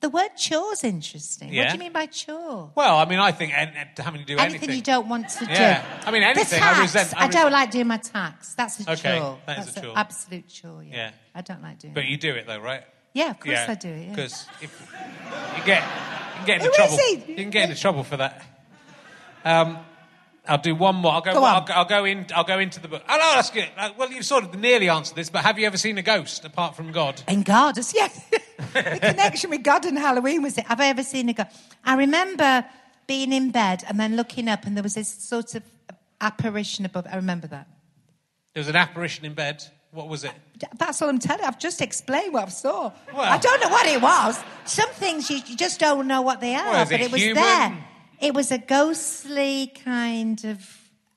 The word chore's interesting. What do you mean by chore? Well, I mean, I think an- having to do Anything, anything. you don't want to do. Yeah. I mean, anything. The I tax. resent- I I, don't like doing my tax. That's a Okay, chore. that is That's a chore. absolute chore. Yeah. Yeah. I don't like doing. But it. you do it though, right? Yeah, of course I do it. Yeah. Because if you get, you get into Who trouble. You can get into trouble for that. Um, I'll do one more. I'll go. Go I'll, go- I'll go in. I'll go into the book. I'll ask. Uh, well, you've sort of nearly answered this, but have you ever seen a ghost apart from God? In God, yes. the connection with God and Halloween was it. Have I ever seen a ghost? I remember being in bed and then looking up, and there was this sort of apparition above. I remember that. There was an apparition in bed. What was it? That's all I'm telling you. I've just explained what I saw. Well- I don't know what it was. Some things you, you just don't know what they are, Well, but it it was there. It was a ghostly kind of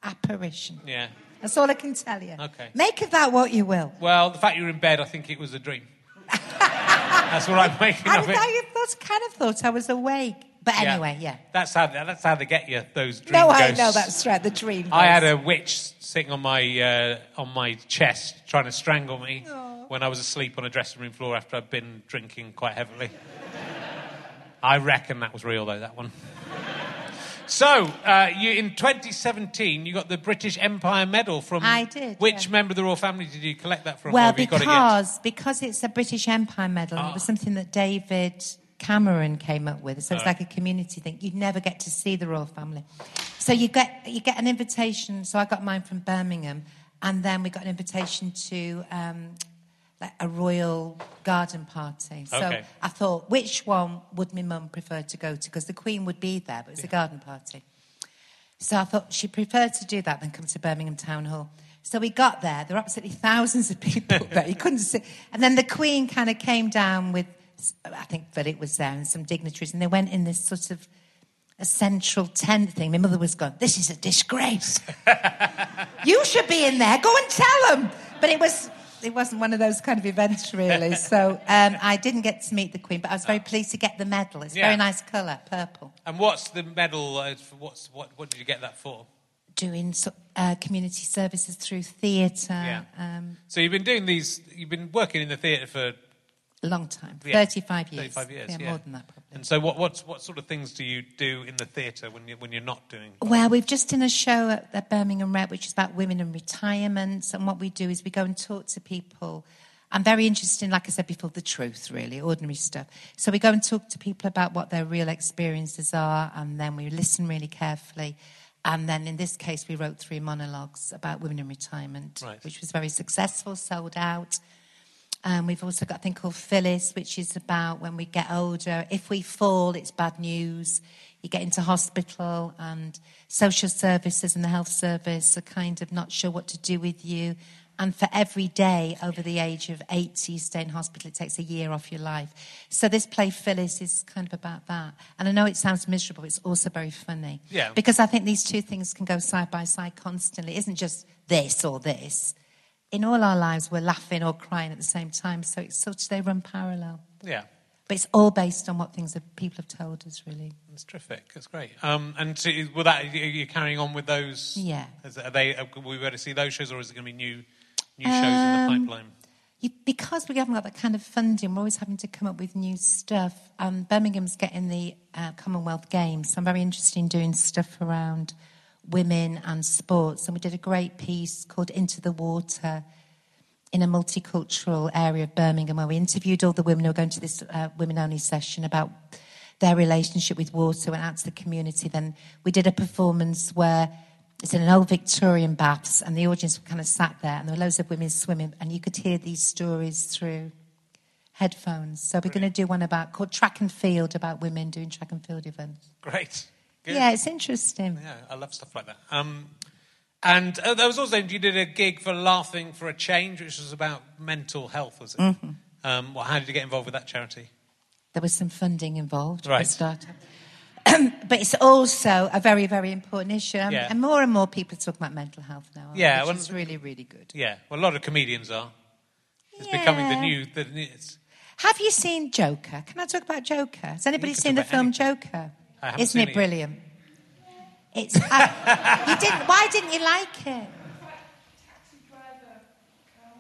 apparition. Yeah. That's all I can tell you. Okay. Make of that what you will. Well, the fact you were in bed, I think it was a dream. that's what I'm making I, of it. I thought, kind of thought I was awake. But anyway, yeah. That's how. That's how they get you. Those dream No, I know that's right. The dream. I had a witch sitting on my uh, on my chest trying to strangle me when I was asleep on a dressing room floor after I'd been drinking quite heavily. I reckon that was real though. That one. So, uh, you, in 2017, you got the British Empire Medal from. I did, Which yeah. member of the royal family did you collect that from? Well, got it because because it's a British Empire medal, Ah. it was something that David Cameron came up with. So it's like a community thing. You'd never get to see the royal family, so you get you get an invitation. So I got mine from Birmingham, and then we got an invitation to. Um, like a royal garden party. So Okay. I thought, which one would my mum prefer to go to? Because the Queen would be there, but it's a garden party. So I thought she preferred to do that than come to Birmingham Town Hall. So we got there. There were absolutely thousands of people there. You couldn't see. And then the Queen kind of came down with, I think Philip was there and some dignitaries, and they went in this sort of a central tent thing. My mother was going, "This is a disgrace. you should be in there. Go and tell them." But it was. It wasn't one of those kind of events, really. So um, I didn't get to meet the Queen, but I was very pleased to get the medal. It's a Yeah. very nice colour, purple. And what's the medal? Uh, for what's what? What did you get that for? doing so- uh, community services through theatre Yeah. um, So you've been doing these. You've been working in the theatre for a long time, Yeah. 35 years. 35 years, yeah, yeah. more than that probably. And so, what, what, what sort of things do you do in the theatre when, you, when you're not doing? Well, we've just done a show at the Birmingham Rep, which is about women and retirement. And what we do is we go and talk to people. I'm very interested in, like I said before, the truth, really, ordinary stuff. So we go and talk to people about what their real experiences are, and then we listen really carefully. And then in this case, we wrote three monologues about women in retirement, Right. which was very successful, sold out. Um, we've also got a thing called Phyllis, which is about when we get older. If we fall, it's bad news. You get into hospital, and social services and the health service are kind of not sure what to do with you. And for every day over the age of 80 you stay in hospital, it takes a year off your life. So this play, Phyllis, is kind of about that. And I know it sounds miserable, it's also very funny. Yeah. Because I think these two things can go side by side constantly. It isn't just this or this in all our lives, we're laughing or crying at the same time. So it's sort of, they run parallel. Yeah, But it's all based on what things that people have told us, really. that's terrific. That's great. Um, and so, will that are you carrying on with those? Yeah. Is, are they? Are we going to see those shows, or is it going to be new, new shows in the Um, pipeline? You, because we haven't got that kind of funding, we're always having to come up with new stuff. Um, Birmingham's getting the uh, Commonwealth Games, so I'm very interested in doing stuff around women and sports. And we did a great piece called Into the Water in a multicultural area of Birmingham where we interviewed all the women who were going to this uh, women only session about their relationship with water, went out to the community. Then we did a performance where it's in an old Victorian baths, and the audience kind of sat there, and there were loads of women swimming, and you could hear these stories through headphones. So we're going to do one about called track and field about women doing track and field events. Great. Good. Yeah, it's interesting. Yeah, I love stuff like that. Um, and uh, there was also you did a gig for Laughing for a Change, which was about mental health, was it? Mm-hmm. Um, well, how did you get involved with that charity? There was some funding involved Right. startup. but it's also a very, very important issue. Um, Yeah. And more and more people are talking about mental health now, Yeah, which well, is really, really good. Yeah, well, a lot of comedians are. It's becoming the new. The, new- it's, Have you seen Joker? Can I talk about Joker? Has anybody seen the film about Joker? Isn't it it brilliant? It's. I, uh, you didn't. Why didn't you like it?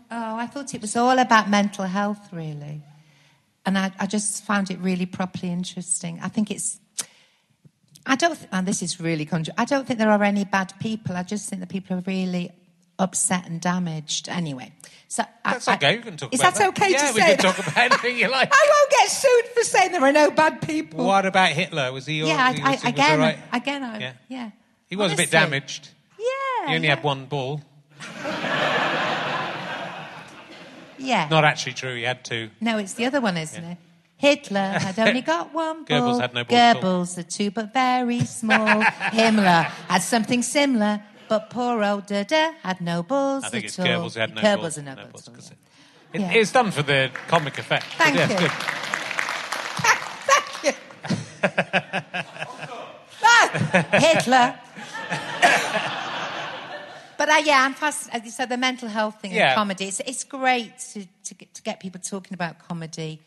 Oh, I thought it was all about mental health, really, and I, I just found it really properly interesting. I think it's. I don't. Th- and this is really. Contra- I don't think there are any bad people. I just think that people are really upset and damaged. Anyway, so that's I- okay. You can talk Is about that okay Yeah, to we say? can talk about anything you like. I won't get sued for saying there are no bad people. What about Hitler? Was he? all- Yeah, he I, was, I, again, right? again, I, Yeah. yeah. He was a bit damaged. Yeah. He only yeah. had one ball. Yeah. Not actually true. He had two. No, it's the other one, isn't it? Hitler had only got one ball. Goebbels had no balls. Goebbels, the two but very small. Himmler had something similar, but poor old Dada had no balls I think at it's all. Goebbels had no Goebbels balls. had no, no balls. balls, at all, 'cause yeah. it- Yeah. It's done for the comic effect. Thank yeah, you. Good. Ah, Hitler. but uh, yeah, I'm fast. As you said, the mental health thing Yeah. and comedy. It's, it's great to, to, get, to get people talking about comedy,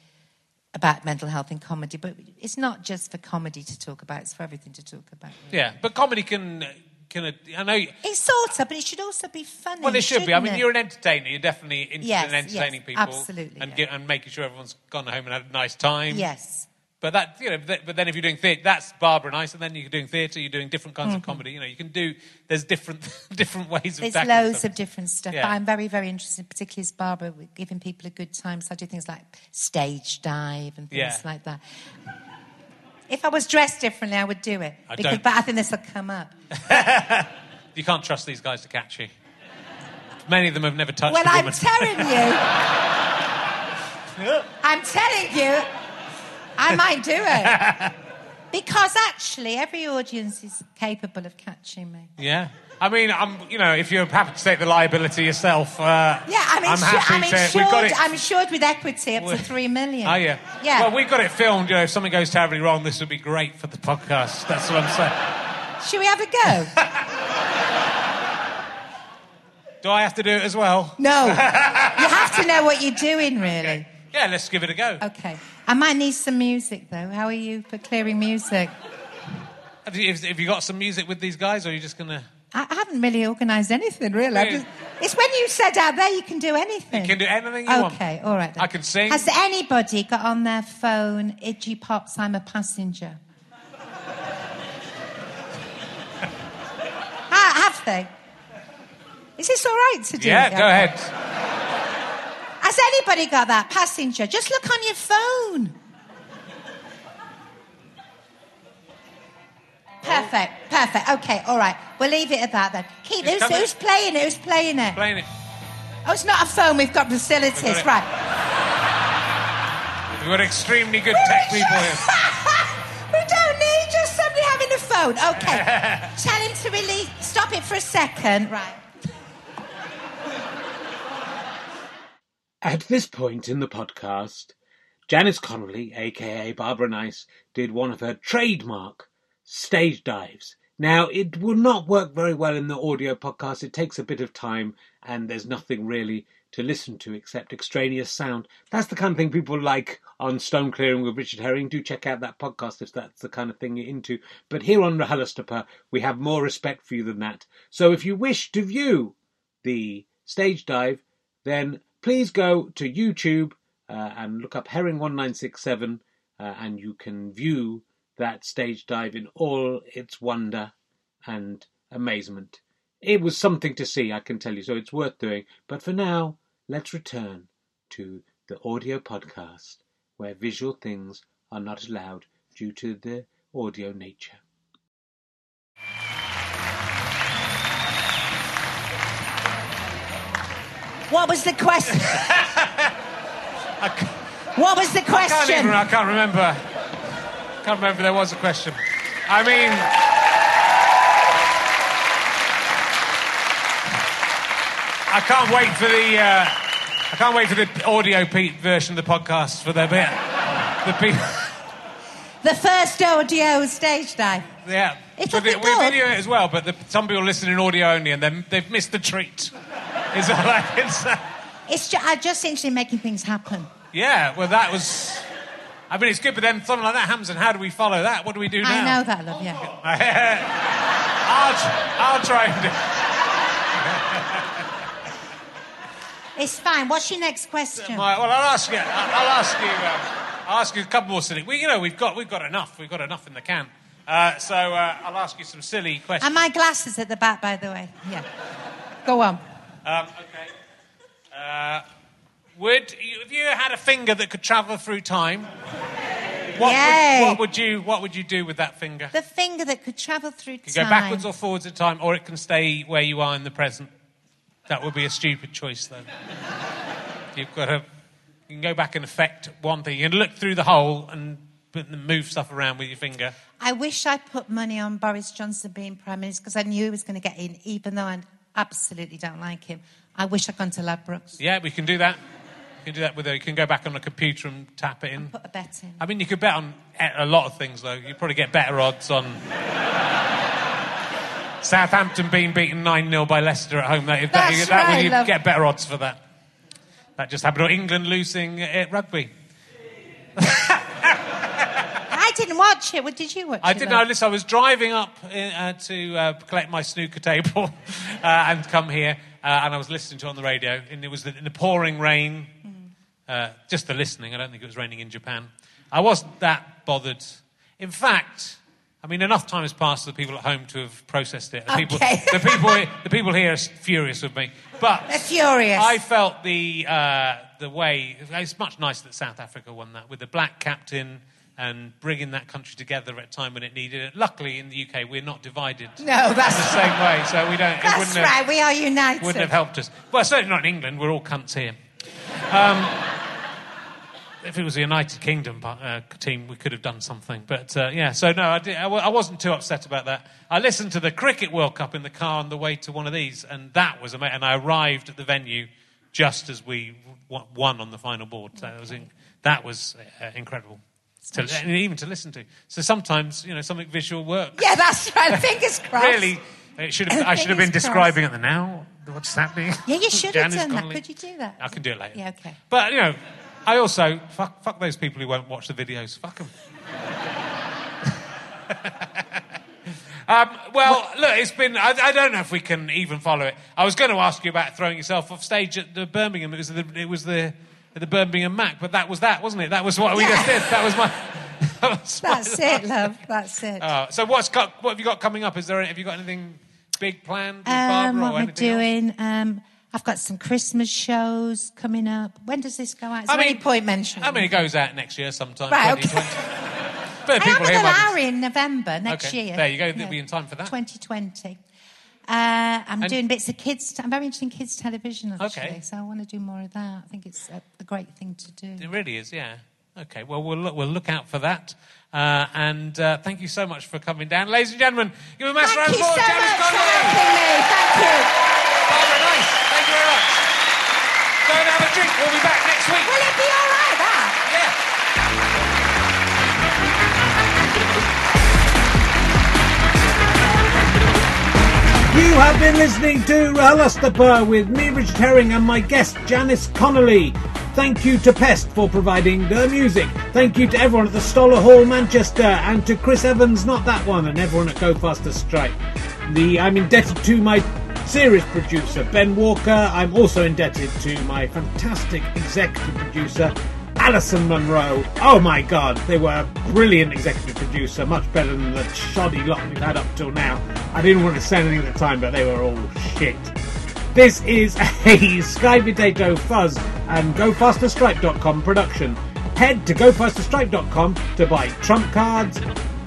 about mental health in comedy. But it's not just for comedy to talk about. It's for everything to talk about. really. Yeah, but comedy can can. I know. It's sort of, but it should also be funny. Well, it should be. I mean, it? you're an entertainer. You're definitely interested Yes, in entertaining yes, people, absolutely, and yeah. get, and making sure everyone's gone home and had a nice time. Yes. But that you know, but then if you're doing theatre, that's Barbara and Ice, and then you're doing theatre, you're doing different kinds of comedy. You know, you can do. There's different different ways of. Mm-hmm. There's loads stuff. of different stuff. Yeah. But I'm very, very interested, particularly as Barbara, giving people a good time. So I do things like stage dive and things Yeah. like that. If I was dressed differently, I would do it. I because, don't- but I think this will come up. You can't trust these guys to catch you. Many of them have never touched Well, I'm telling you. I'm telling you, I might do it. Because actually, every audience is capable of catching me. yeah. I mean, I'm, you know, if you're happy to take the liability yourself, uh, Yeah, I'm, I'm insu- happy I'm to. insured. We've got it. I'm insured with equity up to three million. Oh yeah. Yeah. Well, we've got it filmed. You know, if something goes terribly wrong, this would be great for the podcast. That's what I'm saying. Should we have a go? Do I have to do it as well? No. you have to know what you're doing, really. Yeah, let's give it a go. Okay. I might need some music, though. How are you for clearing music? Have, you, have you got some music with these guys, or are you just gonna? I I haven't really organised anything, really. Just- it's when you said out there you can do anything. You can do anything you want. Okay, all right. Then. I can sing. Has anybody got on their phone, Iggy Pop's I'm a Passenger? ah, have they? Is this all right to do? Yeah, go Okay. ahead. Has anybody got that passenger? Just look on your phone. Perfect, perfect. Okay, all right. We'll leave it at that then. Keep who's, who's playing it? Who's playing it? Playing it. Oh, it's not a phone. We've got facilities, We've got right? We've got extremely good tech people here. we don't need just somebody having a phone. Okay. Tell him to release. Stop it for a second. Right. At this point in the podcast, Janice Connolly, aka Barbara Nice, did one of her trademark stage dives. Now, it will not work very well in the audio podcast. It takes a bit of time, and there's nothing really to listen to except extraneous sound. That's the kind of thing people like on Stone Clearing with Richard Herring. Do check out that podcast if that's the kind of thing you're into. But here on RHLSTP, we have more respect for you than that. So if you wish to view the stage dive, then please go to YouTube uh, and look up Herring1967 uh, and you can view that stage dive in all its wonder and amazement. It was something to see, I can tell you, so it's worth doing. But for now, let's return to the audio podcast where visual things are not allowed due to the audio nature. What was the question? What was the question? I can't even. I can't remember. Can't remember there was a question. I mean. I can't wait for the. Uh, I can't wait for the audio pe- version of the podcast for the bit. The people. The first audio stage dive. Yeah. It So the- we video it as well, but the, some people listen in audio only, and then they've missed the treat. Is all I can say. It's ju- I'm just interested in making things happen. Yeah. Well, that was. I mean, it's good, but then something like that happens, and how do we follow that? What do we do now? I know that, love, yeah. I'll, tr- I'll try and do. It's fine. What's your next question? Right, well, I'll ask you. I'll I'll ask you. Um, I'll ask you a couple more silly. We, you know, we've got we've got enough. We've got enough in the can. Uh, so uh, I'll ask you some silly questions. And my glasses at the back, by the way. Yeah. Go on. Um, okay. Uh, would you, if you had a finger that could travel through time? What Yay. would, what would you What would you do with that finger? The finger that could travel through You time. go backwards or forwards in time, or it can stay where you are in the present. That would be a stupid choice, though. You've got to. You can go back and affect one thing. You can look through the hole and put- move stuff around with your finger. I wish I put money on Boris Johnson being Prime Minister because I knew he was going to get in, even though I absolutely don't like him. I wish I'd gone to Ladbrokes. Yeah, we can do that. You can do that with a. You can go back on a computer and tap it in. Put a bet in. I mean, you could bet on a lot of things, though. You'd probably get better odds on. Southampton being beaten 9 0 by Leicester at home. That, that, That's that, right, you get better odds for that. That just happened. Or England losing at rugby. I watch it. What did you watch? I didn't know. Listen, I was driving up uh, to uh, collect my snooker table uh, and come here, uh, and I was listening to it on the radio, and it was the, in the pouring rain. Uh, just the listening. I don't think it was raining in Japan. I wasn't that bothered. In fact, I mean, enough time has passed for the people at home to have processed it. The people, the people, the people here are furious with me. But They're furious. I felt the uh, the way it's much nicer that South Africa won that with the black captain and bringing that country together at a time when it needed it. Luckily, in the UK, we're not divided No, that's the same way, so we don't. it That's wouldn't right. have, We are united. wouldn't have helped us. Well, certainly not in England. We're all cunts here. Um, if it was the United Kingdom uh, team, we could have done something. But uh, yeah, so no, I, did, I, I wasn't too upset about that. I listened to the Cricket World Cup in the car on the way to one of these, and that was amazing. And I arrived at the venue just as we w- won on the final board. So that was, in, that was uh, incredible. To, and even to listen to. So sometimes, you know, something visual works. Yeah, that's right. Fingers crossed. Really, it should have, I should have been Fingers describing it now. What's happening? Yeah, you should have done that. Could you do that? I can do it later. Yeah, okay. But you know, I also fuck, fuck those people who won't watch the videos. Fuck them. um, well, look, it's been. I, I don't know if we can even follow it. I was going to ask you about throwing yourself off stage at the Birmingham. It was the. It was the. The Birmingham Mac, but that was that, wasn't it? That was what we just did. That was my. That was my That's it, love. That's it. Oh, so what's got, what have you got coming up? Is there any, have you got anything big planned um, Barbara what we're doing? Um, I've got some Christmas shows coming up. When does this go out? Is I mean- any point mentioning? I mean, it goes out next year sometime. Right, okay. 2020. But I people am at in November next Okay, year. there you go. They'll be in time for that. 2020. Uh, I'm And- doing bits of kids. I'm very interested in kids television actually, Okay. so I want to do more of that. I think it's a, a great thing to do. It really is, yeah. Okay, well, we'll look, we'll look out for that. Uh, and uh, thank you so much for coming down. Ladies and gentlemen, give a massive Thank round you of so applause. Janice much for having me. Thank you. Barbara, nice. Thank you very much. Go and have a drink. We'll be back You have been listening to Bar with me, Richard Herring, and my guest, Janice Connolly. Thank you to Pest for providing the music. Thank you to everyone at the Stoller Hall, Manchester, and to Chris Evans, not that one, and everyone at Go Faster Stripe. The, I'm indebted to my series producer, Ben Walker. I'm also indebted to my fantastic executive producer, Alison Monroe. Oh my god, they were a brilliant executive producer, much better than the shoddy lot we've had up till now. I didn't want to say anything at the time, but they were all shit. This is a Sky Potato Fuzz and GoFasterStripe.com production. Head to GoFasterStripe.com to buy trump cards,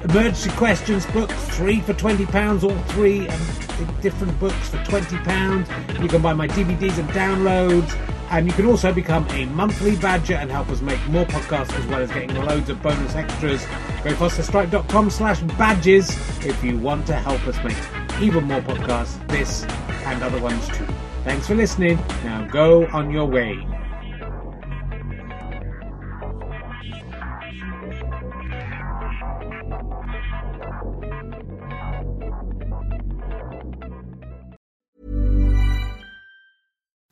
emergency questions books, three for £20, all three and different books for £20. You can buy my DVDs and downloads. And you can also become a monthly badger and help us make more podcasts as well as getting loads of bonus extras. Go fasterstripe.com slash badges if you want to help us make even more podcasts, this and other ones too. Thanks for listening. Now go on your way.